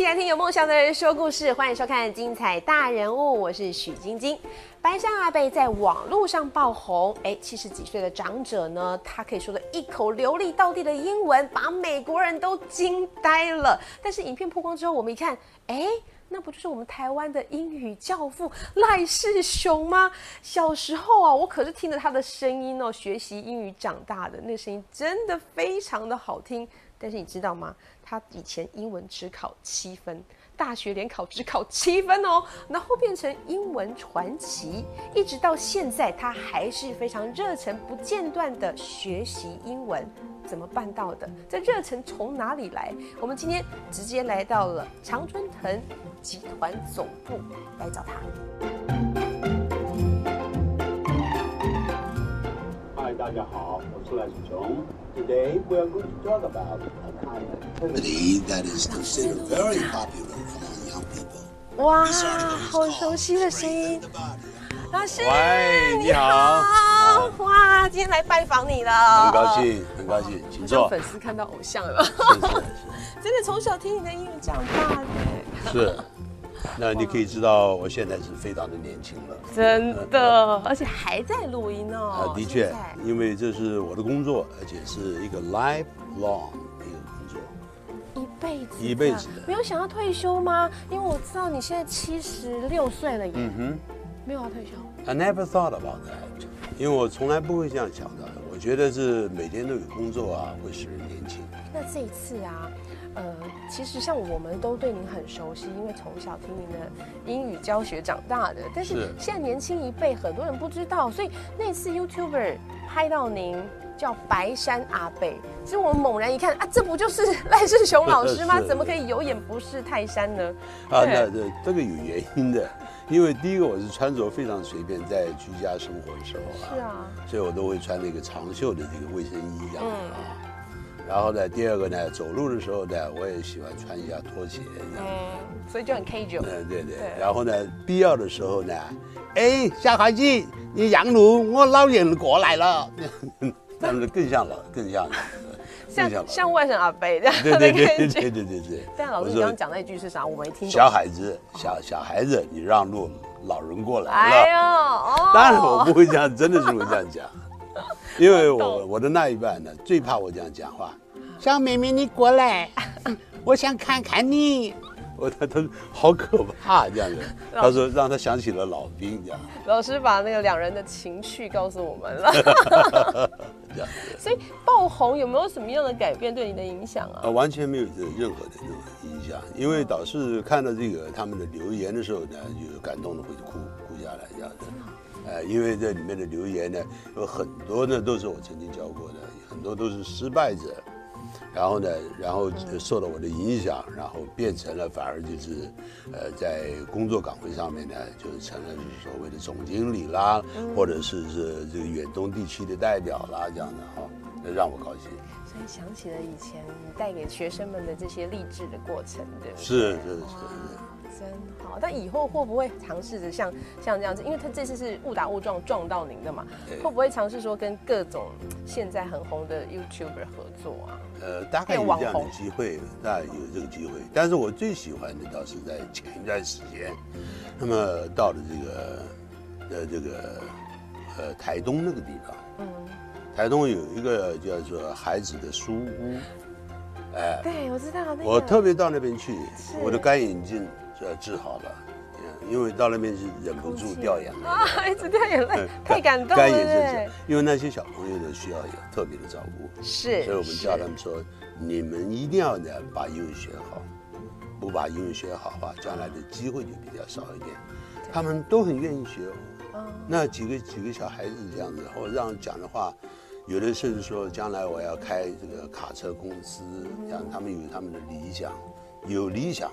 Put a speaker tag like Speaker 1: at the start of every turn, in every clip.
Speaker 1: 起来听有梦想的人说故事，欢迎收看《精彩大人物》，我是许晶晶。白山阿贝在网络上爆红，哎，七十几岁的长者呢，他可以说的一口流利到地的英文，把美国人都惊呆了。但是影片曝光之后，我们一看，哎。那不就是我们台湾的英语教父赖世雄吗？小时候啊，我可是听着他的声音哦，学习英语长大的。那声音真的非常的好听。但是你知道吗？他以前英文只考七分。大学联考只考七分哦，然后变成英文传奇，一直到现在，他还是非常热忱不间断的学习英文，怎么办到的？这热忱从哪里来？我们今天直接来到了常春藤集团总部来找他。
Speaker 2: 嗨，大家好，我是赖世雄。Today we are going to talk about a kind of activity that is considered very popular among young people.
Speaker 1: 哇，好熟悉的声音，老师，
Speaker 3: 喂，你好，
Speaker 1: 哇，今天来拜访你了，
Speaker 3: 很高兴，很高兴，请坐。
Speaker 1: 粉丝看到偶像了，真的从小听你的音乐长大的，
Speaker 3: 是。那你可以知道，我现在是非常的年轻了，
Speaker 1: 真的，而且还在录音哦。
Speaker 3: 啊，的确，因为这是我的工作，而且是一个 lifelong 一个工作，
Speaker 1: 一辈子，
Speaker 3: 一辈子的。
Speaker 1: 没有想要退休吗？因为我知道你现在七十六岁了，嗯哼，没有要退休。
Speaker 3: I never thought about that，因为我从来不会这样想的。我觉得是每天都有工作啊，会使人年轻。
Speaker 1: 那这一次啊。呃，其实像我们都对您很熟悉，因为从小听您的英语教学长大的。但是现在年轻一辈很多人不知道，所以那次 YouTuber 拍到您叫白山阿贝，其实我们猛然一看啊，这不就是 赖世雄老师吗？怎么可以有眼不识泰山呢？
Speaker 3: 啊，那这这个有原因的，因为第一个我是穿着非常随便，在居家生活的时候啊，是啊，所以我都会穿那个长袖的这个卫生衣这样啊。然后呢，第二个呢，走路的时候呢，我也喜欢穿一下拖鞋，嗯，
Speaker 1: 所以就很 casual。
Speaker 3: 嗯，对对。然后呢，必要的时候呢，哎，小孩子，你让路，我老人过来了，这样子更像老，更像，
Speaker 1: 像像外甥阿伯这样
Speaker 3: 对对对对对对对。
Speaker 1: 但老师刚刚讲那句是啥？我没听懂。
Speaker 3: 小孩子，小小孩子，你让路，老人过来了。哎呦，哦。当然我不会这样，真的是会这样讲。因为我我的那一半呢，最怕我这样讲话。小妹妹，你过来，我想看看你。我他他好可怕这样子。他说让他想起了老兵这样。
Speaker 1: 老师把那个两人的情绪告诉我们了。这样。所以爆红有没有什么样的改变对你的影响啊？
Speaker 3: 完全没有这任何的这种影响，因为导师看到这个他们的留言的时候呢，就感动的会哭哭下来这样子。呃，因为这里面的留言呢，有很多呢都是我曾经教过的，很多都是失败者，然后呢，然后受了我的影响，然后变成了反而就是，呃，在工作岗位上面呢，就是成了所谓的总经理啦，或者是是这个远东地区的代表啦这样的哈，那让我高兴。
Speaker 1: 所以想起了以前你带给学生们的这些励志的过程，对
Speaker 3: 是是是。
Speaker 1: 真好，但以后会不会尝试着像像这样子？因为他这次是误打误撞撞到您的嘛，会不会尝试说跟各种现在很红的 YouTuber 合作啊？
Speaker 3: 呃，大概有这样的机会，那有这个机会。但是我最喜欢的倒是在前一段时间，那么到了这个呃这个呃台东那个地方，嗯，台东有一个叫做孩子的书屋，
Speaker 1: 哎，对我知道，
Speaker 3: 我特别到那边去，我的干眼镜。呃，治好了，因为到那边是忍不住掉眼泪啊，
Speaker 1: 一直掉眼泪，太感动了。干眼
Speaker 3: 症，因为那些小朋友呢需要有特别的照顾，
Speaker 1: 是，
Speaker 3: 所以我们叫他们说，你们一定要呢把英语学好，不把英语学好的话，将来的机会就比较少一点。他们都很愿意学哦，那几个几个小孩子这样子，或让讲的话，有的甚至说将来我要开这个卡车公司，让他们有他们的理想，有理想。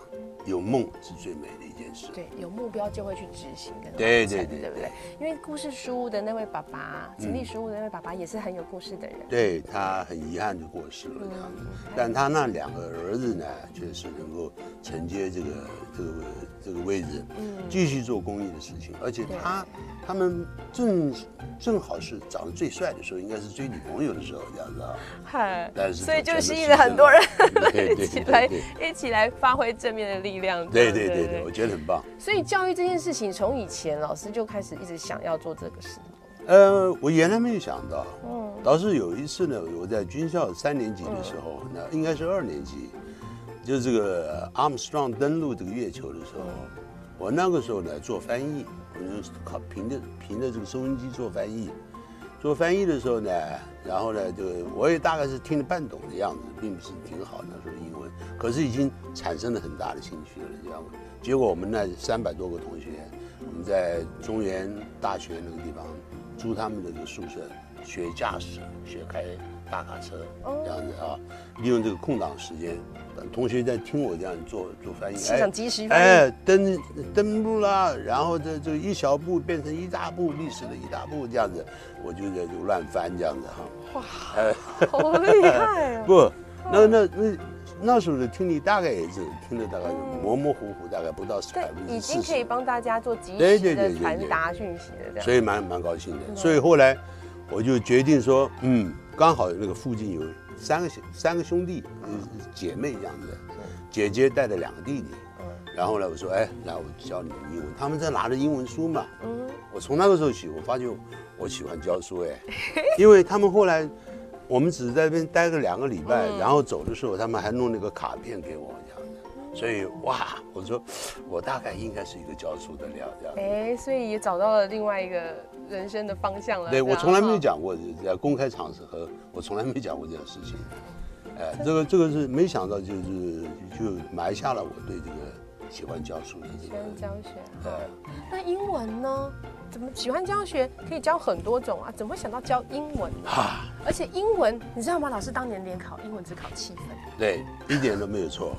Speaker 3: 有梦是最美的一件事。
Speaker 1: 对，有目标就会去执行，跟
Speaker 3: 对对对，
Speaker 1: 对不对？因为故事书屋的那位爸爸，成立书屋的那位爸爸也是很有故事的人。
Speaker 3: 对他很遗憾就过世了这样子，但他那两个儿子呢，确实能够承接这个这个这个位置，继续做公益的事情。而且他他们正正好是长得最帅的时候，应该是追女朋友的时候，这样子啊。
Speaker 1: 嗨，
Speaker 3: 但是
Speaker 1: 所以就吸引了很多人 一起来一起来发挥正面的力量。
Speaker 3: 对对对对，我觉得很棒。
Speaker 1: 所以教育这件事情，从以前老师就开始一直想要做这个事。
Speaker 3: 呃，我原来没有想到，嗯，倒是有一次呢，我在军校三年级的时候，那应该是二年级，就这个 Armstrong 登陆这个月球的时候，我那个时候呢做翻译，我就靠凭着凭着这个收音机做翻译，做翻译的时候呢，然后呢，就我也大概是听得半懂的样子，并不是挺好的可是已经产生了很大的兴趣了，这样。结果我们那三百多个同学，我们在中原大学那个地方租他们的这个宿舍，学驾驶，学开大卡车，这样子啊，利用这个空档时间，等同学在听我这样做做翻译，哎，登登录啦，然后这这一小步变成一大步，历史的一大步这样子，我就在就乱翻这样子哈。
Speaker 1: 哇 好厉害啊！
Speaker 3: 不，那那那那时候的听力大概也是听得大概模模糊糊，大概不到百分之四十。
Speaker 1: 经可以帮大家做及
Speaker 3: 对
Speaker 1: 时的传达讯息了，这样。
Speaker 3: 所以蛮蛮高兴的。所以后来我就决定说，嗯，刚好那个附近有三个兄三个兄弟，嗯姐妹这样子，姐姐带着两个弟弟。然后呢，我说，哎，来我教你们英文。他们在拿着英文书嘛。嗯。我从那个时候起，我发觉我喜欢教书，哎，因为他们后来，我们只是在那边待个两个礼拜，然后走的时候，他们还弄那个卡片给我这样子。所以哇，我说我大概应该是一个教书的料这样。
Speaker 1: 哎，所以也找到了另外一个人生的方向了。
Speaker 3: 对我从来没有讲过在公开场合，我从来没讲过这件事情。哎，这个这个是没想到，就是就埋下了我对这个喜欢教书的这个
Speaker 1: 喜欢教学。
Speaker 3: 对
Speaker 1: 那英文呢？怎么喜欢教学？可以教很多种啊，怎么会想到教英文呢？
Speaker 3: 哈，
Speaker 1: 而且英文，你知道吗？老师当年联考英文只考七分，
Speaker 3: 对，一点都没有错，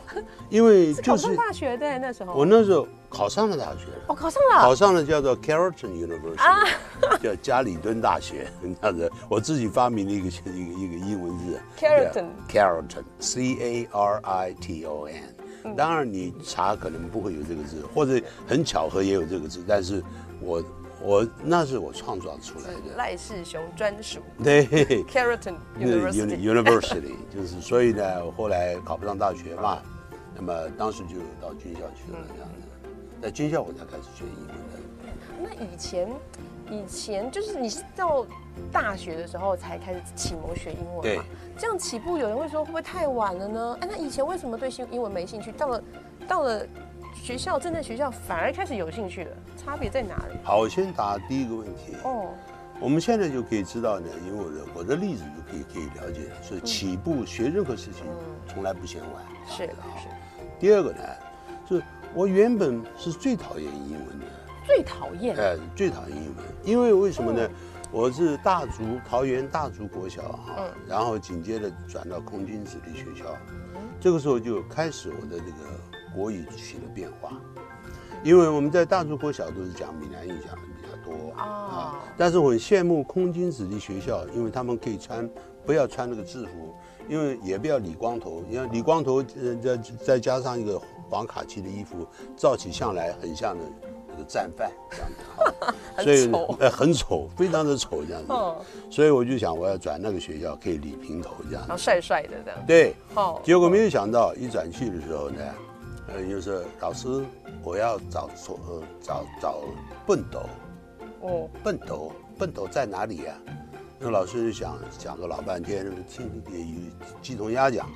Speaker 3: 因为
Speaker 1: 是考上
Speaker 3: 就是
Speaker 1: 大学的那时候。
Speaker 3: 我那时候考上了大学我。
Speaker 1: 哦，考上了。
Speaker 3: 考上了叫做 Carleton University，、叫加里敦大学，那样子，我自己发明了一个一个一个英文字
Speaker 1: Carleton
Speaker 3: Carleton，C A R I T O N。当然你查可能不会有这个字，或者很巧合也有这个字，但是我我那是我创造出来的。
Speaker 1: 赖世雄专属
Speaker 3: 对
Speaker 1: Carleton
Speaker 3: 那个
Speaker 1: University。
Speaker 3: uni- University 就是，所以呢，我后来考不上大学嘛，那么当时就到军校去了，这样子。在军校我才开始学英文的。
Speaker 1: 那以前，以前就是你是到大学的时候才开始启蒙学英文嘛？这样起步，有人会说会不会太晚了呢？哎，那以前为什么对英文没兴趣？到了到了学校，真正学校反而开始有兴趣了，差别在哪里？
Speaker 3: 好，我先答第一个问题。
Speaker 1: 哦，
Speaker 3: 我们现在就可以知道呢，因为我的我的例子就可以可以了解，所以起步学任何事情从来不嫌晚。
Speaker 1: 是
Speaker 3: 这样子啊
Speaker 1: 是，
Speaker 3: 第二个呢，就是我原本是最讨厌英文的，
Speaker 1: 最讨厌。
Speaker 3: 哎，最讨厌英文，因为为什么呢？我是大竹桃园大竹国小哈、
Speaker 1: 嗯。
Speaker 3: 然后紧接着转到空军子弟学校，这个时候就开始我的这个国语起了变化，因为我们在大竹国小都是讲闽南语讲的比较多
Speaker 1: 哦。
Speaker 3: 啊，但是我很羡慕空军子弟学校，因为他们可以穿不要穿那个制服，因为也不要理光头，因为理光头呃再再加上一个黄卡其的衣服，照起相来很像的那个战犯这样子 所以
Speaker 1: 丑。
Speaker 3: 呃很丑，非常的丑这样子
Speaker 1: 嗯，
Speaker 3: 所以我就想我要转那个学校可以理平头这样子。
Speaker 1: 然后，帅帅的这样。
Speaker 3: 对，
Speaker 1: 哦，
Speaker 3: 结果没有想到一转去的时候呢，呃，就是老师我要找错呃找找笨斗，
Speaker 1: 哦，
Speaker 3: 笨斗笨斗在哪里呀、那老师就想讲个老半天，听也有鸡同鸭讲，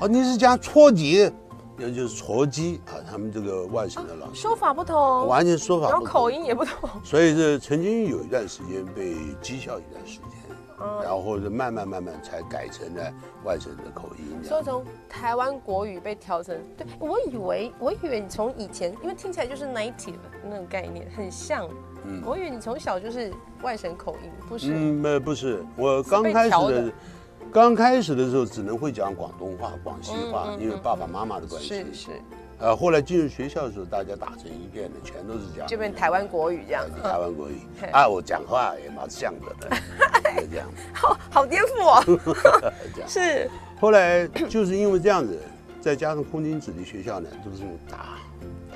Speaker 3: 哦，你是讲搓鸡，也就是撮鸡啊，他们这个外省的老师
Speaker 1: 说法不同，
Speaker 3: 完全说法不同
Speaker 1: 然后口音也不同。
Speaker 3: 所以这曾经有一段时间被讥笑一段时间，
Speaker 1: 嗯
Speaker 3: 然后或者慢慢慢慢才改成了外省的口音这样。
Speaker 1: 说从台湾国语被调成，对我以为我以为你从以前，因为听起来就是 native 那种概念，很像。
Speaker 3: 嗯
Speaker 1: 我以为你从小就是外省口音，不是？
Speaker 3: 嗯，呃，不是，我刚
Speaker 1: 被
Speaker 3: 开始的，刚开始的时候只能会讲广东话、广西话，因为爸爸妈妈的关系。
Speaker 1: 是是，
Speaker 3: 呃，后来进入学校的时候，大家打成一片的，全都是讲
Speaker 1: 这边台湾国语这样。
Speaker 3: 台湾国语。
Speaker 1: 嘿。
Speaker 3: 啊，我讲话也蛮像的，就这样，
Speaker 1: 好好颠覆哦。是，
Speaker 3: 后来就是因为这样子，再加上空军子弟学校呢，都是用打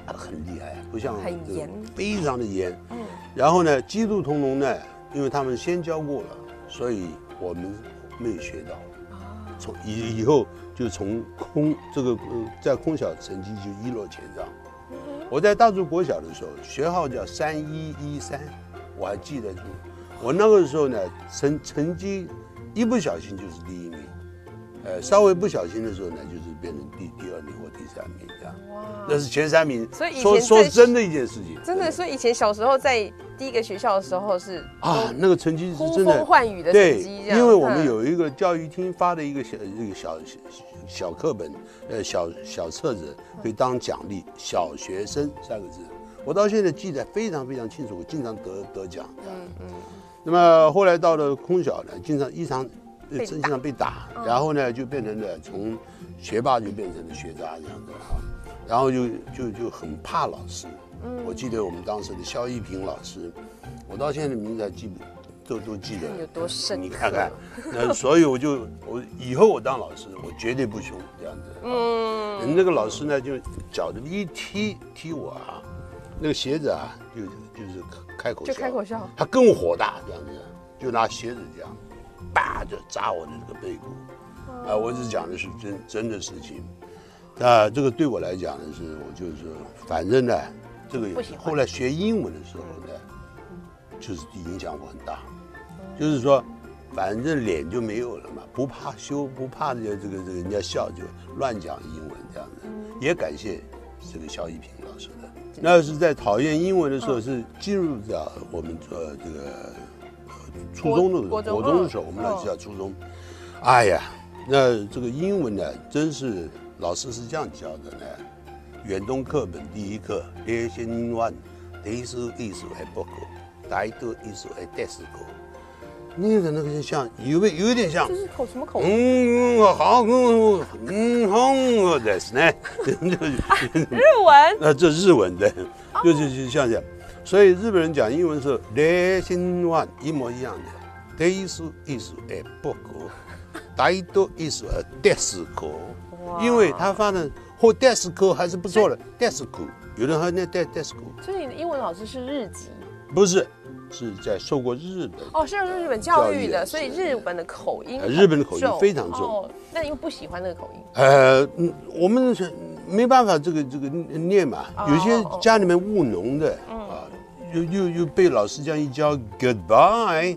Speaker 3: 的很厉害，不像
Speaker 1: 很严。
Speaker 3: 非常的严。嗯，然后呢，基督同盟呢，因为他们先教过了，所以我们没有学到。从以以后就从空这个呃在空小成绩就一落千丈。我在大竹国小的时候，学号叫三一一三，我还记得住。我那个时候呢，成成绩一不小心就是第一名，呃，稍微不小心的时候呢，就是变成第第二名或第三名这样。
Speaker 1: 哇，
Speaker 3: 那是前三名。
Speaker 1: 所以以
Speaker 3: 说
Speaker 1: 前在
Speaker 3: 说真的一件事情，
Speaker 1: 真的，所以以前小时候在第一个学校的时候是
Speaker 3: 啊，那个成绩是
Speaker 1: 呼
Speaker 3: 真的
Speaker 1: 风唤雨的成
Speaker 3: 对，因为我们
Speaker 1: 嗯
Speaker 3: 有一个教育厅发的一个小这个小小小课本，呃，小小册子可以当奖励，小学生三个字，我到现在记得非常非常清楚，我经常得得奖。嗯嗯。那么后来到了空小呢，经常一场经常被打，然后呢就变成了从学霸就变成了学渣这样子哈，然后就就就很怕老师。我记得我们当时的肖一平老师，我到现在名字还记不都都记得。
Speaker 1: 有多深
Speaker 3: 你看看，那所以我就我以后我当老师，我绝对不凶这样子。嗯，那个老师呢，就脚这么一踢踢我啊，那个鞋子啊，就就是开口
Speaker 1: 就
Speaker 3: 笑
Speaker 1: 开口笑，
Speaker 3: 他更火大这样子，就拿鞋子这样，叭就扎我的这个背部。啊，我只讲的是真真的事情。那这个对我来讲呢，是我就是说，反正呢，这个
Speaker 1: 不喜欢
Speaker 3: 后来学英文的时候呢，就是影响我很大。就是说，反正脸就没有了嘛，不怕羞，不怕这个这个这个人家笑，就乱讲英文这样子。也感谢这个肖一平老师的。那是在讨厌英文的时候，是进入到我们做这个呃初中的时候
Speaker 1: 国中
Speaker 3: 国中的时候，我们老师叫初中。哎呀，那这个英文呢，真是老师是这样教的呢。远东课本第一课，列先英文，第一是艺术还不够，大多艺术还得是够。那个那个就像有没有点像
Speaker 1: 这，是口什么口音？
Speaker 3: 嗯，好，嗯，嗯，好的是呢，
Speaker 1: 日文
Speaker 3: 那这日文的，就就就像这样，所以日本人讲英文是列新万一模一样的，第一是艺术哎不够，大多艺术呃得是够，因为他发的或 desk 还是不错的。Desk，有人还念 desk desk，
Speaker 1: 所以你的英文老师是日籍。
Speaker 3: 不是，是在受过日本
Speaker 1: 哦，是日本教育的，所以日本的口音
Speaker 3: 日本的口音非常重。
Speaker 1: 哦，那你又不喜欢那个口音？
Speaker 3: 呃，嗯我们是没办法，这个这个念嘛，
Speaker 1: 哦
Speaker 3: 有些
Speaker 1: 哦
Speaker 3: 家里面务农的啊，又又又被老师这样一教 goodbye，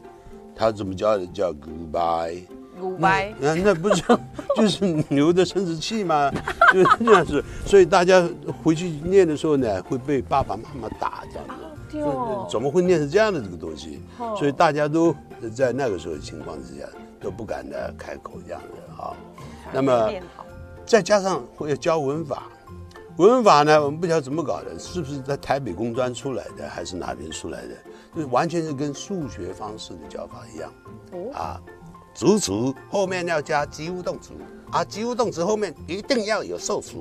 Speaker 3: 他怎么教的？叫 goodbye。
Speaker 1: goodbye
Speaker 3: 那那不是 就是牛的生殖器吗？就是这样子，所以大家回去念的时候呢，会被爸爸妈妈打这样子。怎么会念成这样的这个东西
Speaker 1: 哦？
Speaker 3: 所以大家都在那个时候情况之下都不敢的开口这样子啊。那么再加上会教文法，文法呢，我们不晓得怎么搞的，是不是在台北工专出来的，还是哪边出来的？就是完全是跟数学方式的教法一样。
Speaker 1: 哦
Speaker 3: 啊，主词后面要加及物动词，啊，及物动词后面一定要有受词。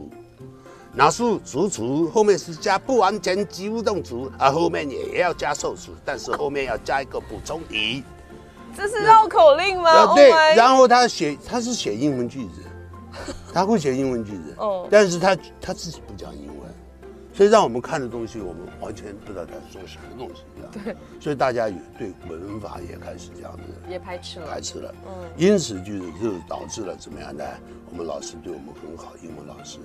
Speaker 3: 哪是主词后面是加不完全及物动词，啊，后面也要加受词，但是后面要加一个补充语。
Speaker 1: 这是绕口令吗？
Speaker 3: 啊
Speaker 1: ，Oh
Speaker 3: 对，然后他写他是写英文句子，他会写英文句子，
Speaker 1: 哦
Speaker 3: 但是他他自己不讲英文，所以让我们看的东西，我们完全不知道他说什么东西，对，所以大家也对文法也开始这样子
Speaker 1: 也排斥了
Speaker 3: 排。斥了，
Speaker 1: 嗯
Speaker 3: 因此就是就导致了怎么样呢？我们老师对我们很好，英文老师，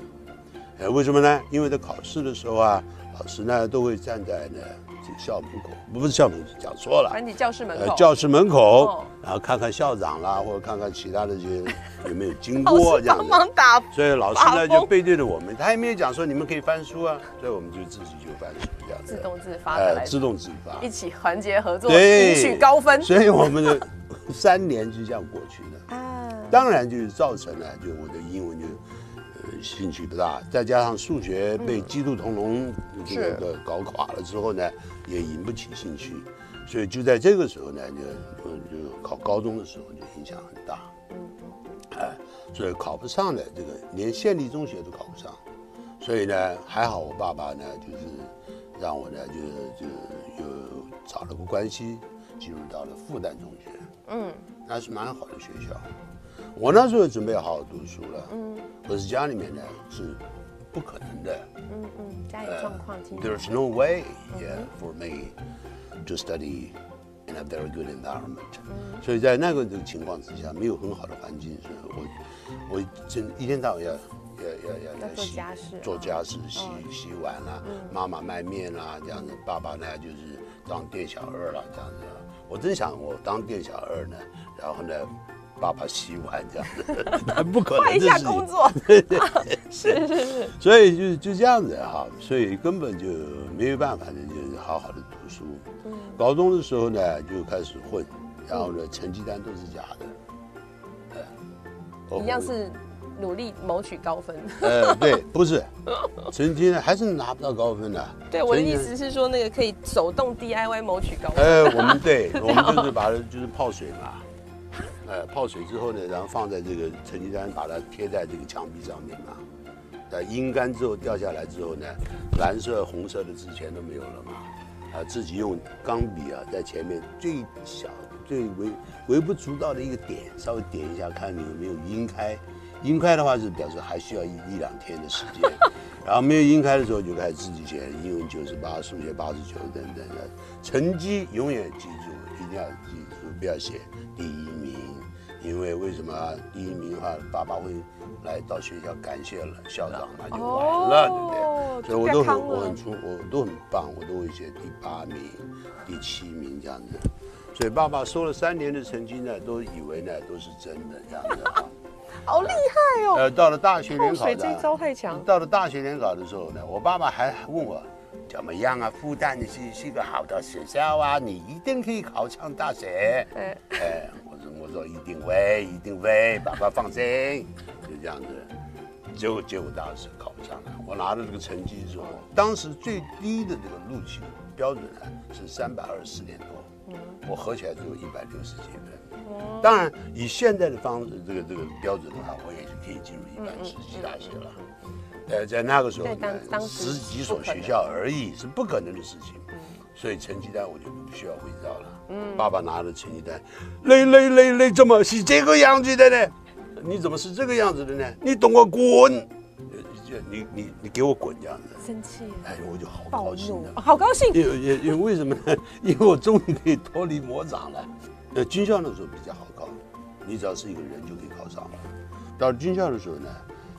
Speaker 3: 呃，为什么呢？因为在考试的时候啊，老师呢都会站在呢这个校门口，不是校门口，讲错了，
Speaker 1: 反正你教室门口，
Speaker 3: 呃，教室门口，
Speaker 1: 哦
Speaker 3: 然后看看校长啦，或者看看其他的这些 有没有经过这样子。
Speaker 1: 忙打
Speaker 3: 所以老师呢就背对着我们，他也没有讲说你们可以翻书啊，所以我们就自己就翻书这样子。
Speaker 1: 自动自发的
Speaker 3: 呃，自动自发。
Speaker 1: 一起团结合作，
Speaker 3: 对，
Speaker 1: 赢取高分。
Speaker 3: 所以我们的三年就这样过去了。
Speaker 1: 啊，
Speaker 3: 当然就是造成了，就我的英文就呃兴趣不大，再加上数学被基督同笼这个搞垮了之后呢，也引不起兴趣，所以就在这个时候呢，就就就考高中的时候就影响很大，哎，所以考不上的这个连县立中学都考不上，所以呢还好我爸爸呢就是让我呢就就又找了个关系，进入到了复旦中学，
Speaker 1: 嗯，
Speaker 3: 那是蛮好的学校。我那时候准备好好读书了，嗯，可是家里面呢是不可能的。
Speaker 1: 嗯嗯，家里状况经济
Speaker 3: There's no way, yeah, for me to study in a very good environment. 所以在那个这个情况之下，没有很好的环境，所以我我真一天到晚要要要要
Speaker 1: 要做
Speaker 3: 洗
Speaker 1: 家事
Speaker 3: 做家事、洗洗碗啦，妈妈卖面啦，这样子，爸爸呢就是当店小二了，这样子。我真想我当店小二呢，然后呢。爸爸洗碗这样。子，不可能
Speaker 1: 换一下工作，是是是，
Speaker 3: 所以就就这样子哈，所以根本就没有办法的，就是好好的读书。
Speaker 1: 嗯
Speaker 3: 高中的时候呢，就开始混，然后呢，成绩单都是假的，呃，
Speaker 1: 一样是努力谋取高分。
Speaker 3: 呃，对，不是，成绩呢还是拿不到高分的。
Speaker 1: 对，我的意思是说，那个可以手动 DIY 谋取高分。
Speaker 3: 呃，我们对，我们就是把它就是泡水嘛，呃，泡水之后呢，然后放在这个成绩单，把它贴在这个墙壁上面嘛。呃，阴干之后掉下来之后呢，蓝色、红色的字全都没有了嘛。啊，自己用钢笔啊，在前面最小、最微微不足道的一个点，稍微点一下，看你有没有晕开。晕开的话是表示还需要一一两天的时间，然后没有晕开的时候就开始自己写英文九十八，数学八十九等等的，成绩永远记住，一定要记住，不要写第一，因为为什么啊第一名的话，爸爸会来到学校感谢了校长，那就完了，对不对？
Speaker 1: 哦
Speaker 3: 所以我都很我很出我都很棒，我都会写第八名、第七名这样子。所以爸爸说了三年的成绩呢，都以为呢都是真的这样子啊。
Speaker 1: 好厉害哦！
Speaker 3: 呃，到了大学
Speaker 1: 泡
Speaker 3: 联考
Speaker 1: 水这一招，太强。
Speaker 3: 到了大学联考的时候呢，我爸爸还问我怎么样啊？复旦是是一个好的学校啊，你一定可以考上大学。
Speaker 1: 哎，
Speaker 3: 哎，我说一定会，一定会，爸爸放心，就这样子。结果结果大师考不上了，我拿了这个成绩之后，当时最低的这个录取标准呢是三百二十四点多，我合起来只有一百六十几分。当然，以现在的方式这个这个标准的话，我也是可以进入一般实习大学了。呃，在那个时候呢，十几所学校而已，是不可能的事情。所以成绩单我就不需要伪造了。嗯，爸爸拿着成绩单，累累累累，怎么是这个样子的呢？你怎么是这个样子的呢？你懂我滚！呃你你你给我滚这样子，
Speaker 1: 生气，
Speaker 3: 哎，我就好
Speaker 1: 暴
Speaker 3: 高兴的，。
Speaker 1: 好高兴。
Speaker 3: 因为因因为为什么呢？因为我终于可以脱离魔掌了。呃，军校的时候比较好考，你只要是一个人就可以考上了。到了军校的时候呢，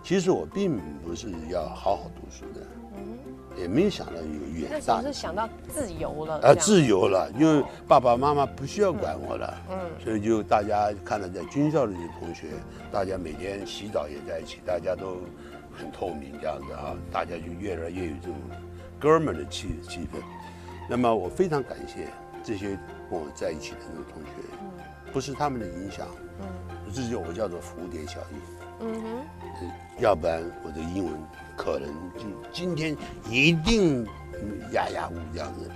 Speaker 3: 其实我并不是要好好读书的，也没有想到有远大的
Speaker 1: 候是想到自由了，
Speaker 3: 啊，自由了，因为爸爸妈妈不需要管我了，
Speaker 1: 嗯。
Speaker 3: 所以就大家看到在军校的这些同学，大家每天洗澡也在一起，大家都很透明这样子啊，大家就越来越有这种哥们儿的气气氛。那么我非常感谢这些跟我在一起的那个同学，不是他们的影响，嗯。这就我叫做蝴蝶效应。
Speaker 1: 嗯哼，
Speaker 3: 呃要不然我的英文可能就今天一定嗯呀呀呜这样子。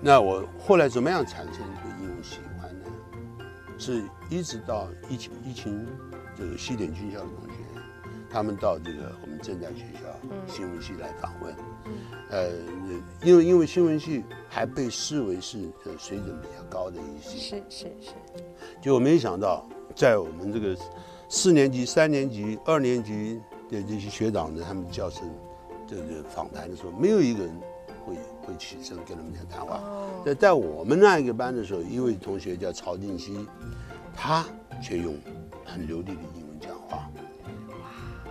Speaker 3: 那我后来怎么样产生对英文喜欢呢？是一直到疫情疫情这个西点军校的同学，他们到这个我们正在学校新闻系来访问。呃，因为因为新闻系还被视为是呃水准比较高的一系，
Speaker 1: 是是是，
Speaker 3: 就我没想到，在我们这个四年级、三年级、二年级的这些学长呢，他们教授这个访谈的时候，没有一个人会会起身跟他们讲谈话。在在我们那一个班的时候，一位同学叫曹静熙，他却用很流利的英文讲话。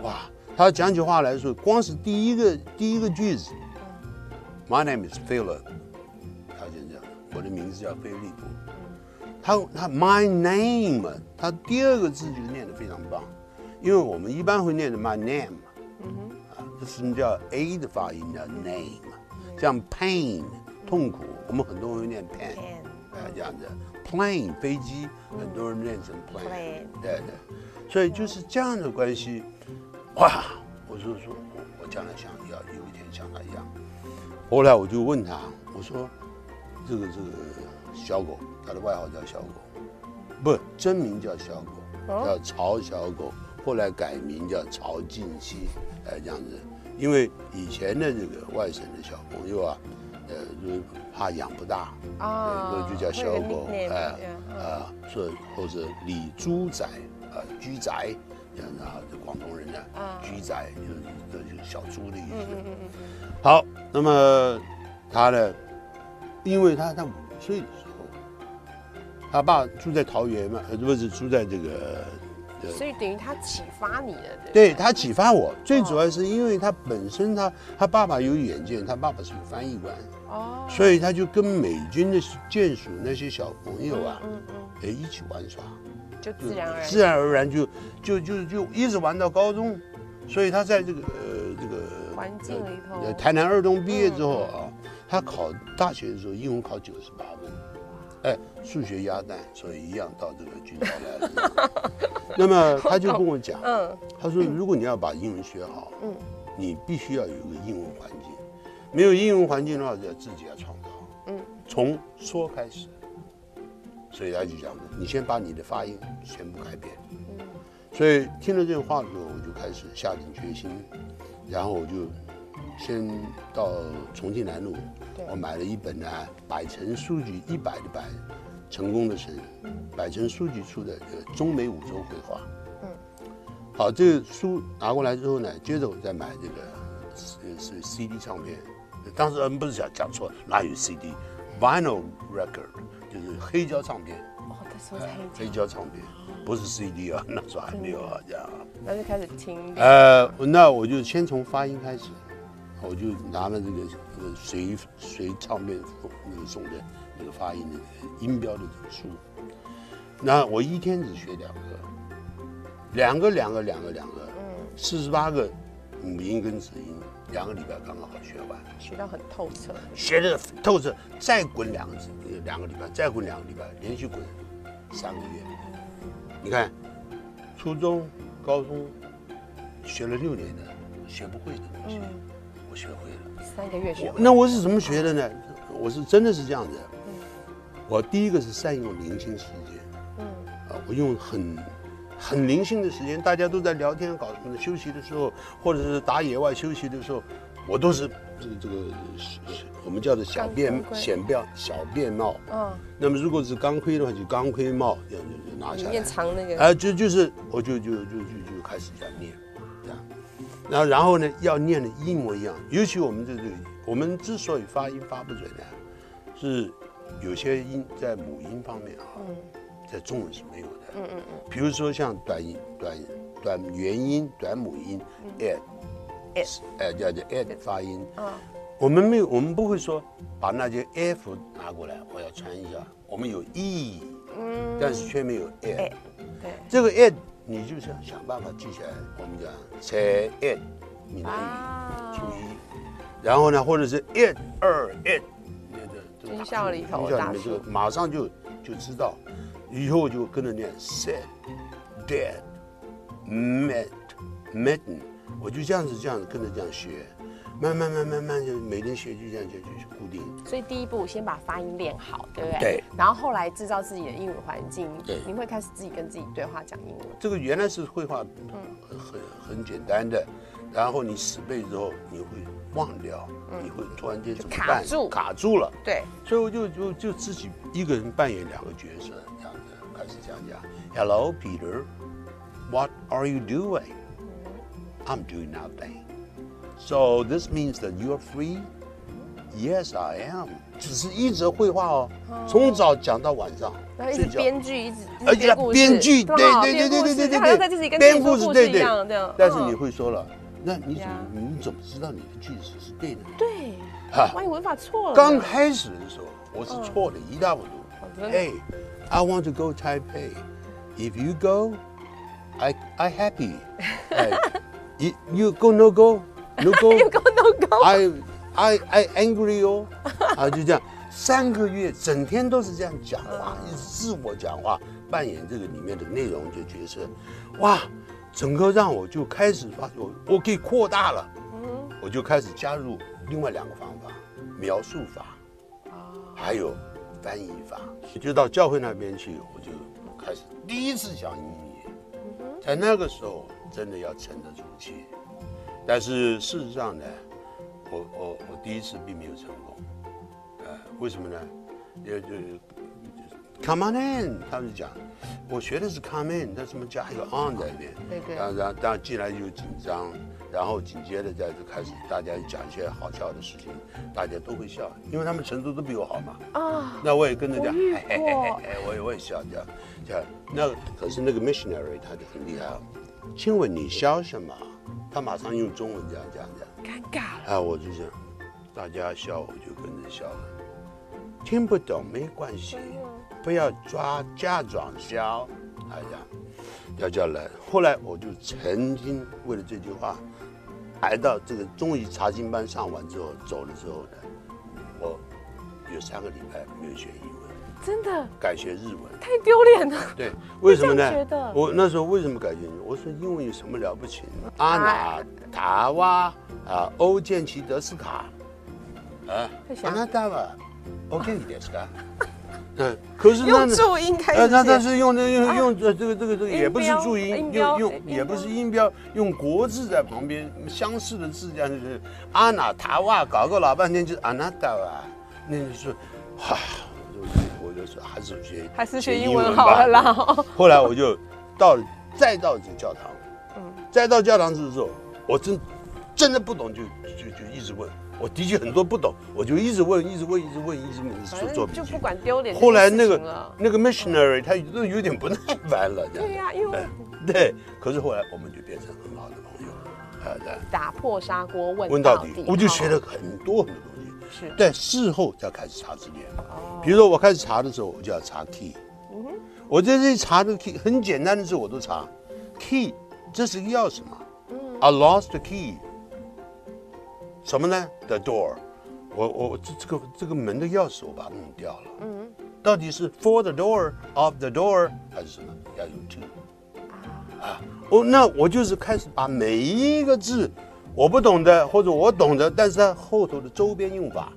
Speaker 3: 哇，他讲起话来说，光是第一个第一个句子，My name is Philip，他就这样，我的名字叫菲利普。他他 my name，他第二个字就念得非常棒，因为我们一般会念的 my name，啊，这是叫 a 的发音叫 name，像 pain 痛苦，我们很多人会念
Speaker 1: pain，Pain，
Speaker 3: 哎这样子，plane 飞机，很多人念成
Speaker 1: plane，Plane
Speaker 3: 对对，所以就是这样的关系，哇，我就说我我将来想要有一天像他一样，后来我就问他，我说这个这个小狗，他的外号叫小狗，不，真名叫小狗，
Speaker 1: 哦。
Speaker 3: 叫曹小狗，后来改名叫曹静熙，哎，这样子。因为以前的这个外省的小朋友啊，呃，就是怕养不大，
Speaker 1: 啊
Speaker 3: 就叫小狗，哎啊，说或者李猪仔啊，居宅，这样子啊，这广东人呢
Speaker 1: 啊，
Speaker 3: 居仔就是这就是小猪的意思。好，那么他呢，因为他在五岁的时候，他爸住在桃园嘛，呃，不是住在这个。呃
Speaker 1: 所以等于他启发你了，对
Speaker 3: 对？他启发我，最主要是因为他本身他他爸爸有远见，他爸爸是个翻译官，
Speaker 1: 哦，
Speaker 3: 所以他就跟美军的眷属那些小朋友啊，
Speaker 1: 嗯嗯，
Speaker 3: 哎一起玩耍，
Speaker 1: 就自然而然。
Speaker 3: 自然而然就就就就一直玩到高中，所以他在这个呃这个
Speaker 1: 环境里头。
Speaker 3: 呃台南二中毕业之后啊，他考大学的时候英文考九十八。分，哎，数学鸭蛋，所以一样到这个军校来了。那么他就跟我讲，
Speaker 1: 嗯
Speaker 3: 他说如果你要把英文学好，
Speaker 1: 嗯
Speaker 3: 你必须要有一个英文环境，没有英文环境的话，就要自己要创造，
Speaker 1: 嗯，
Speaker 3: 从说开始。所以他就讲，你先把你的发音全部改变。
Speaker 1: 嗯
Speaker 3: 所以听了这个话之后，我就开始下定决心，然后我就先到重庆南路
Speaker 1: 对，
Speaker 3: 我买了一本呢百城书局一百的百，成功的成，百城书局出的这个中美五洲绘画。
Speaker 1: 嗯。
Speaker 3: 好，这个书拿过来之后呢，接着我再买这个是是 CD 唱片，当时嗯不是讲讲错，哪有 CD，vinyl record 就是黑胶唱片，
Speaker 1: 哦，那时候才
Speaker 3: 黑胶唱片不是 CD 啊，那时候还没有啊这样。啊。
Speaker 1: 然后就开始听，
Speaker 3: 呃，那我就先从发音开始，我就拿了这个呃随随唱片那个送的那个发音的音标的这个书，那我一天只学两个，两个两个两个两个，
Speaker 1: 嗯，
Speaker 3: 四十八个母音跟子音，两个礼拜刚刚好学完，
Speaker 1: 学到很透彻，
Speaker 3: 学的透彻，再滚两个字，两个礼拜，再滚两个礼拜，连续滚三个月，你看，初中、高中学了六年的学不会的东西，
Speaker 1: 嗯，
Speaker 3: 我学会了。
Speaker 1: 三个月学
Speaker 3: 我那我是怎么学的呢？我是真的是这样子。我第一个是善用零星时间
Speaker 1: 嗯
Speaker 3: 啊，我用很很零星的时间，大家都在聊天搞什么的，休息的时候或者是打野外休息的时候，我都是这个这个我们叫做小便显变小便帽。
Speaker 1: 嗯，
Speaker 3: 那么如果是钢盔的话，就钢盔帽这样就就拿下来
Speaker 1: 里面。藏那个，
Speaker 3: 啊，就就是我就就就就就开始这样念，这样，然后然后呢，要念的一模一样。尤其我们这个，我们之所以发音发不准呢，是有些音在母音方面啊，
Speaker 1: 嗯
Speaker 3: 在中文是没有的。
Speaker 1: 嗯嗯嗯
Speaker 3: 比如说像短音、短短元音、短母音
Speaker 1: 嗯
Speaker 3: d 哎叫叫 d 发音，
Speaker 1: 嗯
Speaker 3: 我们没有，我们不会说把那些 f 拿过来，我要传一下。我们有 e，
Speaker 1: 嗯，
Speaker 3: 但是却没有 a。
Speaker 1: 哎，对，
Speaker 3: 这个 it 你就是要想办法记起来。我们讲才 it 闽南
Speaker 1: 啊
Speaker 3: 语初一，然后呢，或者是 it 二 it，那个这个
Speaker 1: 军校里头
Speaker 3: 军校里面就
Speaker 1: 出
Speaker 3: 马上就就知道，以后就跟着念 said dead met 我就这样子这样子跟着这样学，慢慢慢慢慢就每天学就这样就就就固定。
Speaker 1: 所以第一步先把发音练好，对不对？
Speaker 3: 对。
Speaker 1: 然后后来制造自己的英语环境，
Speaker 3: 对
Speaker 1: 你会开始自己跟自己对话讲英文。
Speaker 3: 这个原来是绘画很很很简单的，然后你死背之后你会忘掉，你会突然间怎么
Speaker 1: 卡？住
Speaker 3: 卡住了。
Speaker 1: 对，
Speaker 3: 所以我就就就自己一个人扮演两个角色，这样子开始讲讲。Hello, Peter. What are you doing? I'm doing nothing. So this means that you're free. Yes, I am. 只是一直绘画哦，从早讲到晚上
Speaker 1: 然后一直
Speaker 3: 睡觉。
Speaker 1: 编剧，一直一直
Speaker 3: 而且要
Speaker 1: 故事
Speaker 3: 编剧，对
Speaker 1: 对吧
Speaker 3: 对对对对对对
Speaker 1: 编故事好像在自己跟自己
Speaker 3: 编故事，
Speaker 1: 说故
Speaker 3: 对对
Speaker 1: 事一样，这样。
Speaker 3: 但是
Speaker 1: 嗯
Speaker 3: 你会说了，那你怎
Speaker 1: 呀
Speaker 3: 么你怎么知道你的句子是对的呢？
Speaker 1: 对，
Speaker 3: 哈
Speaker 1: 万一文法错了呢，
Speaker 3: 刚开始的时候，我是错的一塌糊涂。
Speaker 1: 哦真的
Speaker 3: Hey, I want to go Taipei. If you go, I I happy. Hey, you you go no go no go I I I angry 哦。啊，就这样，三个月整天都是这样讲话，一直自我讲话，扮演这个里面的内容就角色，哇，整个让我就开始发，我我可以扩大了。
Speaker 1: 嗯
Speaker 3: 我就开始加入另外两个方法，描述法，还有翻译法。就到教会那边去，我就开始第一次讲英语，在那个时候真的要沉得住气。但是事实上呢，我我我第一次并没有成功，呃，为什么呢？也就 come on in，他们就讲，我学的是 come in，但怎么加一个 on 在里面？
Speaker 1: 对对
Speaker 3: 然后然后当然进来就紧张，然后紧接着再就开始大家讲一些好笑的事情，大家都会笑，因为他们程度都比我好嘛。
Speaker 1: 啊，
Speaker 3: 那我也跟着讲，
Speaker 1: 我遇
Speaker 3: 嘿嘿嘿嘿，我也我也笑这样，这样。那可是那个 missionary 他就很厉害哦，请问你笑什么？他马上用中文这样这样这样。
Speaker 1: 尴尬了。
Speaker 3: 啊，我就想，大家笑我就跟着笑了，听不懂没关系，不要抓假装笑，啊这样，要叫来。后来我就曾经为了这句话，来到这个中医查经班上完之后走了之后呢，我有三个礼拜没有学英文，
Speaker 1: 真的
Speaker 3: 改学日文。
Speaker 1: 太丢脸了。
Speaker 3: 对，为什么呢
Speaker 1: 得？
Speaker 3: 我那时候为什么改进？我说英文有什么了不起呢？阿纳塔瓦啊，欧建奇德斯卡，啊阿纳达瓦，欧建奇德斯卡。嗯，可是
Speaker 1: 用
Speaker 3: 那
Speaker 1: 注音开
Speaker 3: 呃，
Speaker 1: 始
Speaker 3: 那但
Speaker 1: 写，
Speaker 3: 是用的用用这这个这个这个也不是注音，用用也不是音标，用国字在旁边相似的字这样就是阿纳塔瓦，搞个老半天就是阿纳达瓦，那就说，哈，我还是学
Speaker 1: 还是学英文好了啦。
Speaker 3: 后来我就到，再到这个教堂，
Speaker 1: 嗯
Speaker 3: 再到教堂之后，我真真的不懂就就就一直问，我的确很多不懂，我就一直问，一直问，一直问，一直问，做做笔记
Speaker 1: 正就不。管丢脸。
Speaker 3: 后来那个那个 missionary 他都有点不耐烦了，这样。
Speaker 1: 对呀、因为
Speaker 3: 哎 对，可是后来我们就变成很好的朋友，啊，对，
Speaker 1: 打破砂锅问
Speaker 3: 问到
Speaker 1: 到底，
Speaker 3: 底，我就学了很多很多。
Speaker 1: 是
Speaker 3: 在事后才开始查字典。
Speaker 1: 哦
Speaker 3: 比如说我开始查的时候，我就要查 key。我在这里查这个 key 很简单的事我都查。key 这是个钥匙嘛嗯？I lost the key。什么呢？The door。我我这这个这个门的钥匙我把它弄掉了。嗯。到底是 for the door of the door 还是什么？要用 to。啊，我那我就是开始把每一个字我不懂的或者我懂的，但是它后头的周边用法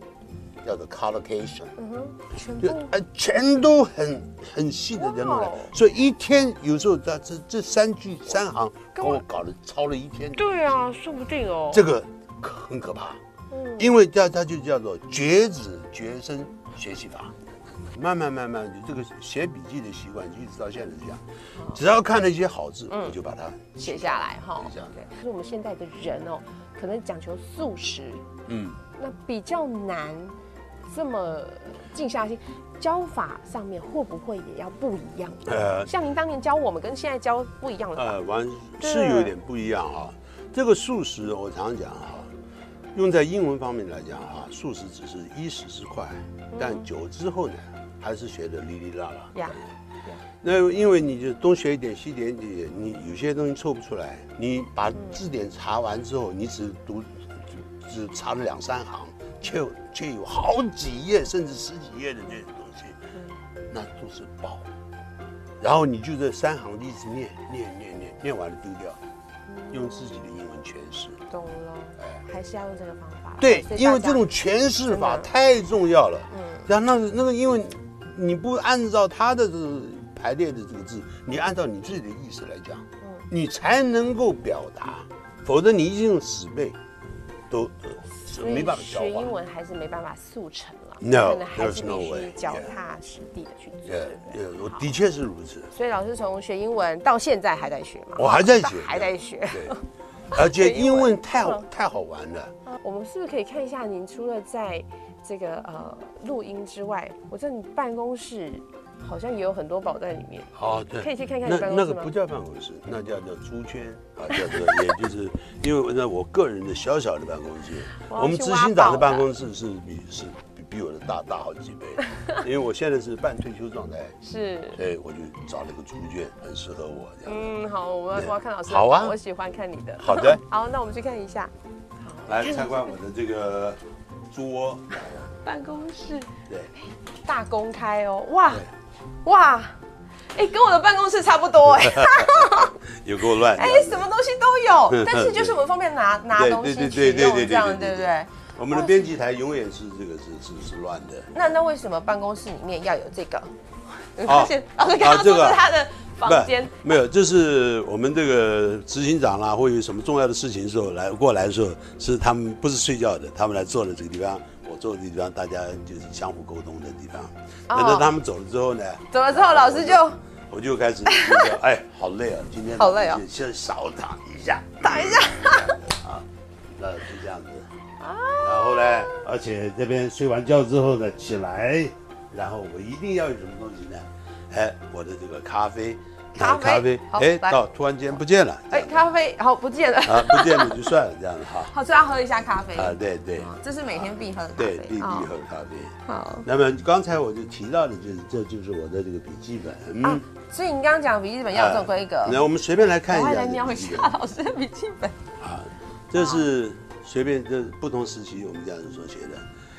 Speaker 3: 叫做 collocation。
Speaker 1: 嗯哼，全
Speaker 3: 就
Speaker 1: 部
Speaker 3: 呃全都很很细的在弄来
Speaker 1: 哇哦，
Speaker 3: 所以一天有时候这这这三句三行把
Speaker 1: 跟我
Speaker 3: 我搞了抄了一天。
Speaker 1: 对啊，说不定哦。
Speaker 3: 这个很可怕，
Speaker 1: 嗯
Speaker 3: 因为叫它就叫做绝子绝孙学习法。慢慢慢慢，你这个写笔记的习惯就一直到现在是这样。只要看了一些好字，我就把它
Speaker 1: 写下来哈
Speaker 3: 写下来。
Speaker 1: 对，可是我们现在的人哦，可能讲求速食，
Speaker 3: 嗯，
Speaker 1: 那比较难这么静下心。教法上面会不会也要不一样？
Speaker 3: 呃
Speaker 1: 像您当年教我们跟现在教不一样的。
Speaker 3: 呃，完是有点不一样啊。这个素食我常常讲哈，用在英文方面来讲哈，素食只是一时之快，但久之后呢，还是学的哩哩啦啦。
Speaker 1: 呀
Speaker 3: 那因为你就东学一点西点一点，你有些东西凑不出来，你把字典查完之后，你只读只只查了两三行，却有却有好几页甚至十几页的这种东西，那都是宝。然后你就这三行一直念念念念，念完了丢掉，用自己的英文诠释。
Speaker 1: 懂了，还是要用这个方法。
Speaker 3: 对因为这种诠释法太重要了。
Speaker 1: 嗯
Speaker 3: 然后那个那个，因为你不按照他的这个排列的这个字，你按照你自己的意思来讲，
Speaker 1: 嗯
Speaker 3: 你才能够表达，否则你一定用死背，都呃没办法消化
Speaker 1: 学英。文还是没办法速成了
Speaker 3: No，
Speaker 1: 可能还是必须脚踏实地的去做。
Speaker 3: 的确是如此。
Speaker 1: 所以老师从学英文到现在还在学嘛？
Speaker 3: 我还在学
Speaker 1: 还在学。
Speaker 3: 对，而且英文太太好玩了。
Speaker 1: 我们是不是可以看一下您除了在这个呃录音之外，我在你办公室好像也有很多宝在里面。
Speaker 3: 哦，对，
Speaker 1: 可以去看看你
Speaker 3: 那
Speaker 1: 办公室吗？
Speaker 3: 那个不叫办公室，那叫叫猪圈啊，叫做 也就是因为那我个人的小小的办公室，
Speaker 1: 我
Speaker 3: 们执行长的办公室是比是比比我的大大好几倍，因为我现在是半退休状态，
Speaker 1: 是。
Speaker 3: 所以我就找了个猪圈，很适合我这样。
Speaker 1: 嗯，好，我要我要看老师
Speaker 3: 好啊。
Speaker 1: 我喜欢看你的。
Speaker 3: 好的，
Speaker 1: 好，那我们去看一下。
Speaker 3: 来参观我的这个猪窝，
Speaker 1: 办公室
Speaker 3: 对
Speaker 1: 大公开哦，哇，哇，哎，跟我的办公室差不多哎。
Speaker 3: 有够乱的。
Speaker 1: 哎，什么东西都有，但是就是我们方便拿拿
Speaker 3: 对
Speaker 1: 东西
Speaker 3: 对
Speaker 1: 取
Speaker 3: 对对对对
Speaker 1: 用这样，
Speaker 3: 对
Speaker 1: 不对？
Speaker 3: 我们的编辑台永远是这个是是是乱的。
Speaker 1: 那那为什么办公室里面要有这个？你
Speaker 3: 哦
Speaker 1: 发现老师刚刚说是他的房间，
Speaker 3: 没有，就是我们这个执行长啦，或有什么重要的事情的时候来过来的时候，是他们不是睡觉的，他们来坐的这个地方，我我坐的地方，大家就是相互沟通的地方。
Speaker 1: 哦
Speaker 3: 等到他们走了之后呢，
Speaker 1: 走了之后，老师就
Speaker 3: 我就开始 哎，好累啊，今天
Speaker 1: 好累啊
Speaker 3: 先少躺一下，
Speaker 1: 躺一下啊。
Speaker 3: 那就这样子啊。然后呢，而且这边睡完觉之后呢，起来，然后我一定要有什么东西呢？哎，我的这个咖啡，
Speaker 1: 咖啡
Speaker 3: 咖啡，哎，到突然间不见了，
Speaker 1: 哎，咖啡，然后不见了。
Speaker 3: 啊，不见了就算了，这样子哈。
Speaker 1: 好，所以要喝一下咖啡。
Speaker 3: 啊，对对
Speaker 1: 这是每天必喝的咖
Speaker 3: 对，
Speaker 1: 啡。
Speaker 3: 必必
Speaker 1: 哦
Speaker 3: 喝咖啡。
Speaker 1: 好
Speaker 3: 那么刚才我就提到的，就是这就是我的这个笔记本。
Speaker 1: 啊，所以你刚刚讲笔记本要有这种规格，
Speaker 3: 那我们随便来看一下
Speaker 1: 来瞄一下老师的笔记本。
Speaker 3: 啊，这是随便这不同时期我们这样子所写的。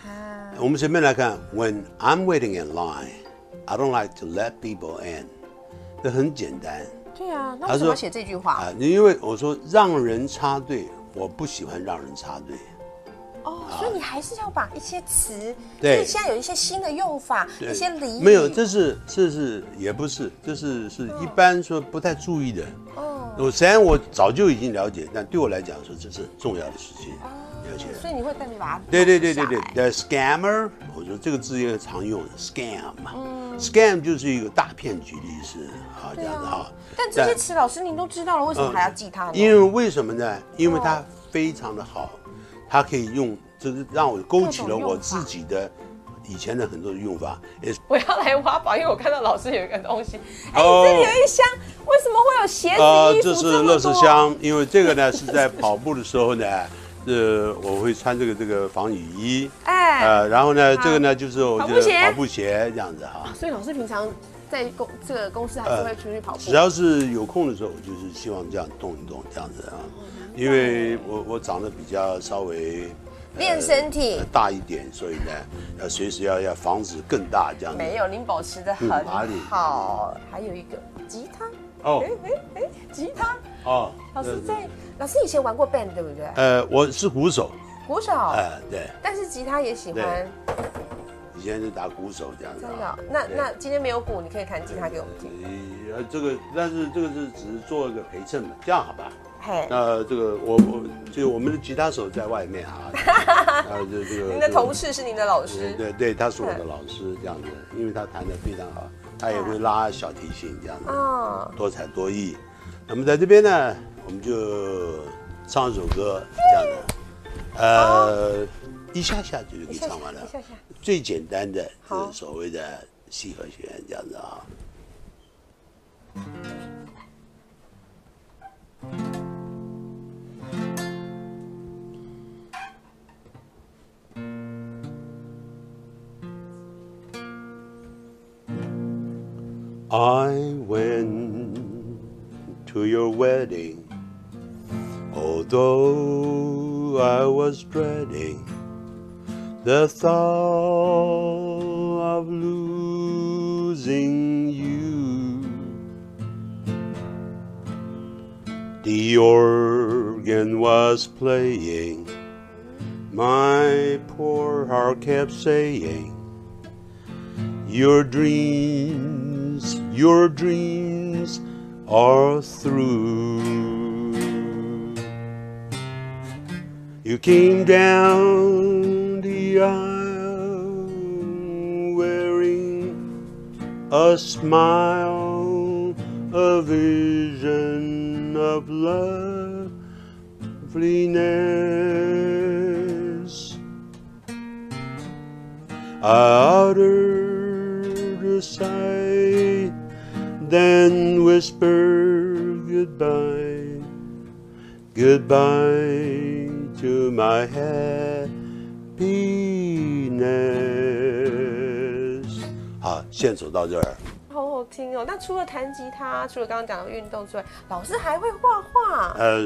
Speaker 1: 啊，
Speaker 3: 我们随便来看，When I'm waiting in line, I don't like to let people in。这很简单。
Speaker 1: 对啊，那为什么要写这句话？
Speaker 3: 啊，因为我说让人插队，我不喜欢让人插队。
Speaker 1: 哦，所以你还是要把一些词，
Speaker 3: 对。
Speaker 1: 现在有一些新的用法，
Speaker 3: 对。
Speaker 1: 一些俚语，
Speaker 3: 没有，这是这是也不是，这是是一般说不太注意的。
Speaker 1: 哦，
Speaker 3: 我虽然我早就已经了解，但对我来讲说这是很重要的事情，了解。
Speaker 1: 所以你会特别把它
Speaker 3: 对对对对对，the scammer，我觉得这个字也常用，scam，scam 就是一个大骗局的意思啊，这
Speaker 1: 对
Speaker 3: 样子哈
Speaker 1: 啊。。但这些词老师您都知道了，为什么还要记它呢？
Speaker 3: 因为为什么呢？因为它非常的好，它可以用，就是让我勾起了我自己的以前的很多的用法，也是
Speaker 1: 我要来挖宝，因为我看到老师有一个东西，哎，
Speaker 3: 哦
Speaker 1: 这里有一箱，为什么会有鞋子、
Speaker 3: 呃，这是乐事。箱，因为这个呢是在跑步的时候呢，呃，我会穿这个这个防雨衣，
Speaker 1: 哎，
Speaker 3: 呃，然后呢，这个呢就是我
Speaker 1: 步鞋
Speaker 3: 跑步鞋这样子哈。
Speaker 1: 所以老师平常在公这个公司还是会出去跑步。
Speaker 3: 只要是有空的时候，我就是希望这样动一动这样子啊，因为我我长得比较稍微呃
Speaker 1: 练身体
Speaker 3: 呃大一点，所以呢，要随时要要防止更大这样子。
Speaker 1: 没有，您保持的很
Speaker 3: 嗯哪里
Speaker 1: 好。还有一个吉他，
Speaker 3: 哦。
Speaker 1: 哎哎哎，吉他。
Speaker 3: 哦，
Speaker 1: 老师在，老师以前玩过 band 对不对？
Speaker 3: 呃，我是鼓手，
Speaker 1: 鼓手，
Speaker 3: 哎，对，
Speaker 1: 但是吉他也喜欢，
Speaker 3: 以前是打鼓手这样子
Speaker 1: 真的？那那今天没有鼓，你可以弹吉他给我们听。
Speaker 3: 呃，这个，但是这个是只是做一个陪衬嘛，这样好吧？
Speaker 1: 嘿，
Speaker 3: 那这个我我就我们的吉他手在外面啊，啊，这这个
Speaker 1: 您的同事是您的老师，
Speaker 3: 对对，他是我的老师这样子，因为他弹的非常好，他也会拉小提琴这样子，
Speaker 1: 哦，
Speaker 3: 多才多艺。那么在这边呢，我们就唱一首歌这样的，呃，一下下就可以唱完了。
Speaker 1: 一，下下，
Speaker 3: 最简单的就是所谓的 C 和弦这样子啊。I went to your wedding, although I was dreading the thought of losing you. The organ was playing, my poor heart kept saying, your dreams, your dreams are through. You came down the aisle wearing a smile, a vision of loveliness. I uttered a sigh, then whispered goodbye, goodbye to my happiness。好，现走到这儿。
Speaker 1: 好好听哦。那除了弹吉他，除了刚刚讲的运动之外，老师还会画画。
Speaker 3: 呃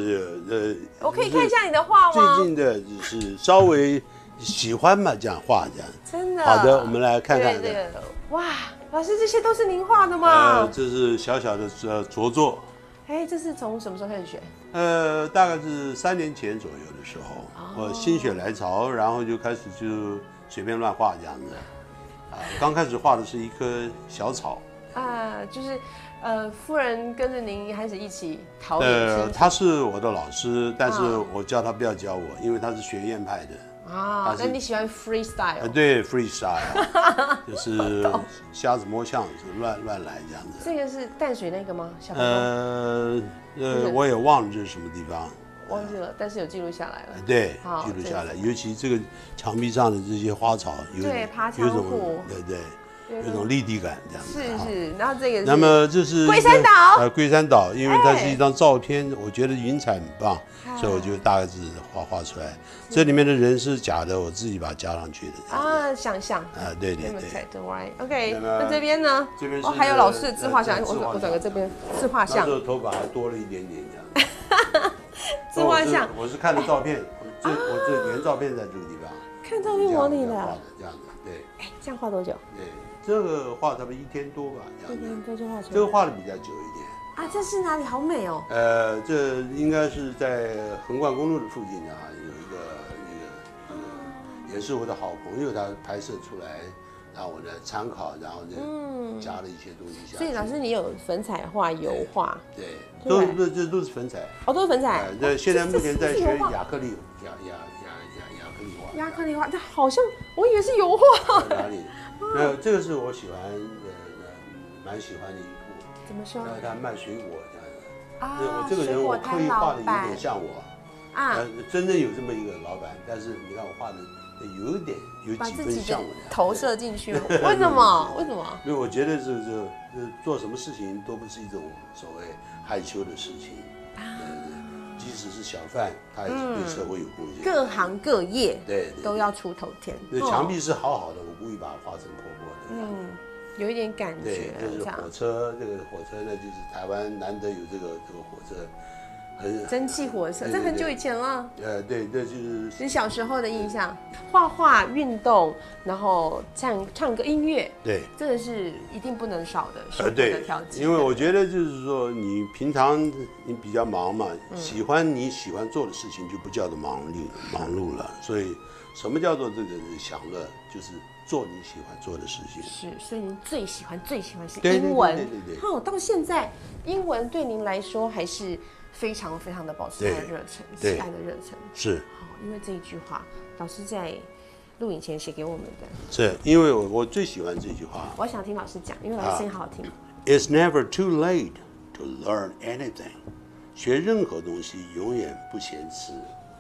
Speaker 3: 呃，
Speaker 1: 我可以看一下你的画吗？
Speaker 3: 最近的只是稍微喜欢嘛，这样画这样。
Speaker 1: 真的。
Speaker 3: 好的，我们来看看
Speaker 1: 对这个。哇，老师这些都是您画的吗
Speaker 3: 呃，？这是小小的呃着作，
Speaker 1: 哎，这是从什么时候开始学？
Speaker 3: 呃，大概是三年前左右的时候，
Speaker 1: 哦
Speaker 3: 我心血来潮，然后就开始就随便乱画这样子。啊，刚开始画的是一棵小草，
Speaker 1: 啊，就是呃，夫人跟着您开始一起陶冶
Speaker 3: 呃。他是我的老师，但是
Speaker 1: 啊
Speaker 3: 我叫他不要教我，因为他是学院派的。
Speaker 1: 啊，那你喜欢
Speaker 3: 呃
Speaker 1: ，freestyle？
Speaker 3: 对，freestyle，就是瞎子摸象，就乱乱来这样子。
Speaker 1: 这个是淡水那个吗？
Speaker 3: 呃呃，我也忘了这是什么地方。
Speaker 1: 忘记了，但是有记录下来了。
Speaker 3: 对
Speaker 1: 好，
Speaker 3: 记录下来，尤其这个墙壁上的这些花草，有
Speaker 1: 对爬墙
Speaker 3: 有种
Speaker 1: 虎
Speaker 3: 对对，
Speaker 1: 有
Speaker 3: 有种立体感这样子。
Speaker 1: 是是，然后这个是
Speaker 3: 那么这是
Speaker 1: 龟山岛
Speaker 3: 呃，龟山岛，因为它是
Speaker 1: 哎
Speaker 3: 一张照片，我觉得云彩很棒，所以我就大概是画画出来。这里面的人是假的，我自己把它加上去的。
Speaker 1: 啊，想象。
Speaker 3: 啊，对对对。
Speaker 1: OK，
Speaker 3: 那
Speaker 1: 这边呢？
Speaker 3: 这边是
Speaker 1: 哦，还有老师的自画像，我我转个这边自画像
Speaker 3: 那时，候头发还多了一点点这样。
Speaker 1: 自画像，
Speaker 3: 我是看的照片，我这我这原照片在这个地方。
Speaker 1: 看照片往里的
Speaker 3: 这样子，对
Speaker 1: 哎，这样画多久？
Speaker 3: 对，这个画差不多一天多吧，这
Speaker 1: 这
Speaker 3: 样子。
Speaker 1: 边这就画出来。
Speaker 3: 这个画的比较久一点。
Speaker 1: 啊，这是哪里？好美哦！
Speaker 3: 呃，这应该是在横贯公路的附近啊，有一个那个那个，也是我的好朋友，他拍摄出来，让我来参考，然后呢加了一些东西下
Speaker 1: 所以老师，你有粉彩画、油画，
Speaker 3: 对，
Speaker 1: 对
Speaker 3: 都这这都是粉彩。
Speaker 1: 哦，都是粉彩
Speaker 3: 呃，。这现在目前在学亚克力，亚亚亚亚亚克力画。
Speaker 1: 亚克力画，它好像我以为是油画。
Speaker 3: 哪里？那这个是我喜欢呃呃蛮喜欢的一部，
Speaker 1: 怎么说？
Speaker 3: 那他卖水果这样子。
Speaker 1: 啊
Speaker 3: 对我这个人我刻意画的有点像我，
Speaker 1: 啊。
Speaker 3: 呃，，真正有这么一个老板，但是你看我画的有一点有几分像我的
Speaker 1: 投射进去，为什么？为什么？
Speaker 3: 因为我觉得这这呃做什么事情都不是一种所谓害羞的事情，
Speaker 1: 啊
Speaker 3: 即使是小贩，他也是对社会有贡献。
Speaker 1: 各行各业
Speaker 3: 对对
Speaker 1: 都要出头天。哦
Speaker 3: 那墙壁是好好的，我故意把它画成破破的。
Speaker 1: 嗯，有一点感觉，对，
Speaker 3: 就是火车，这个火车呢，就是台湾难得有这个这个火车，很
Speaker 1: 蒸汽火车，
Speaker 3: 对
Speaker 1: 这很久以。前了。
Speaker 3: 对呃，对，这就是
Speaker 1: 你小时候的印象，画画、运动，然后唱唱歌、音乐，
Speaker 3: 对。
Speaker 1: 这个是一定不能少的生
Speaker 3: 呃，
Speaker 1: 活的
Speaker 3: 对
Speaker 1: 条，件。
Speaker 3: 因为我觉得就是说，你平常你比较忙嘛，
Speaker 1: 嗯
Speaker 3: 喜欢你喜欢做的事情就不叫做忙碌 忙碌了。所以，什么叫做这个享乐？就是做你喜欢做的事情。
Speaker 1: 是，所以您最喜欢最喜欢是
Speaker 3: 对对对
Speaker 1: 英文。
Speaker 3: 对对对
Speaker 1: 哦，到现在英文对您来说还是非常非常的保持他的热忱，
Speaker 3: 对
Speaker 1: 喜爱的热忱。
Speaker 3: 是
Speaker 1: 好，因为这一句话，老师在录影前写给我们的，
Speaker 3: 是，因为我我最喜欢这句话
Speaker 1: 我想听老师讲，因为老师声音好好听。
Speaker 3: ：It's never too late to learn anything。学任何东西永远不嫌迟，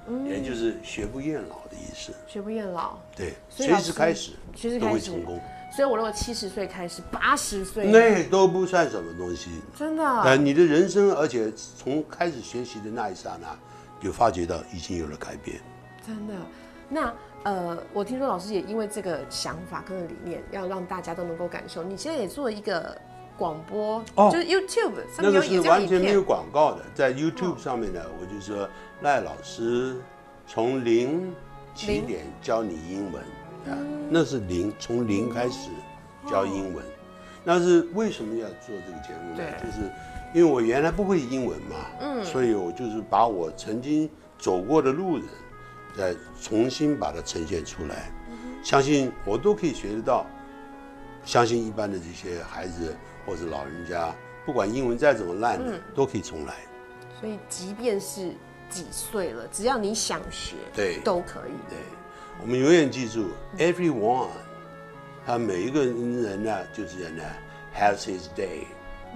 Speaker 1: 嗯
Speaker 3: 也就是学不厌老的意思。
Speaker 1: 学不厌老，
Speaker 3: 对，随时开始
Speaker 1: 随时开始
Speaker 3: 会成功，
Speaker 1: 所以我如果七十岁开始，八十岁，
Speaker 3: 那都不算什么东西。
Speaker 1: 真的，
Speaker 3: 呃，你的人生，而且从开始学习的那一刹那，就发觉到已经有了改变。
Speaker 1: 真的。那呃，我听说老师也因为这个想法跟理念，要让大家都能够感受。你现在也做了一个广播，
Speaker 3: 哦
Speaker 1: 就是 YouTube 上
Speaker 3: 那个是完全没有，广告的，在 YouTube 上面呢，我就说赖老师从零起点教你英文啊，那是零，从零开始教英文。那是为什么要做这个节目呢？
Speaker 1: 对
Speaker 3: 就是因为我原来不会英文嘛，嗯，所以我就是把我曾经走过的路人，再重新把它呈现出来，相信我都可以学得到。相信一般的这些孩子或者老人家，不管英文再怎么烂的，都可以重来。
Speaker 1: 所以即便是几岁了，只要你想学，
Speaker 3: 对
Speaker 1: 都可以。
Speaker 3: 对，我们永远记住，everyone，他每一个人呢，就是人呢，has his day，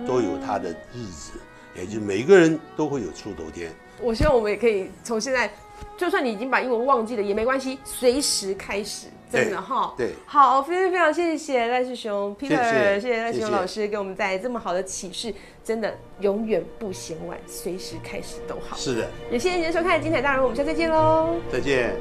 Speaker 3: 都有他的日子，也就是每一个人都会有出头天。
Speaker 1: 我希望我们也可以从现在，就算你已经把英文忘记了也没关系，随时开始，真的
Speaker 3: 对
Speaker 1: 哈。
Speaker 3: 对
Speaker 1: 好，非常非常谢谢赖世雄 Peter，
Speaker 3: 谢
Speaker 1: 谢赖世雄老师给我们带来这么好的启示，真的永远不嫌晚，随时开始都好。
Speaker 3: 是的，
Speaker 1: 也谢谢您的收看《精彩大人物》，我们下次再见喽。
Speaker 3: 再见。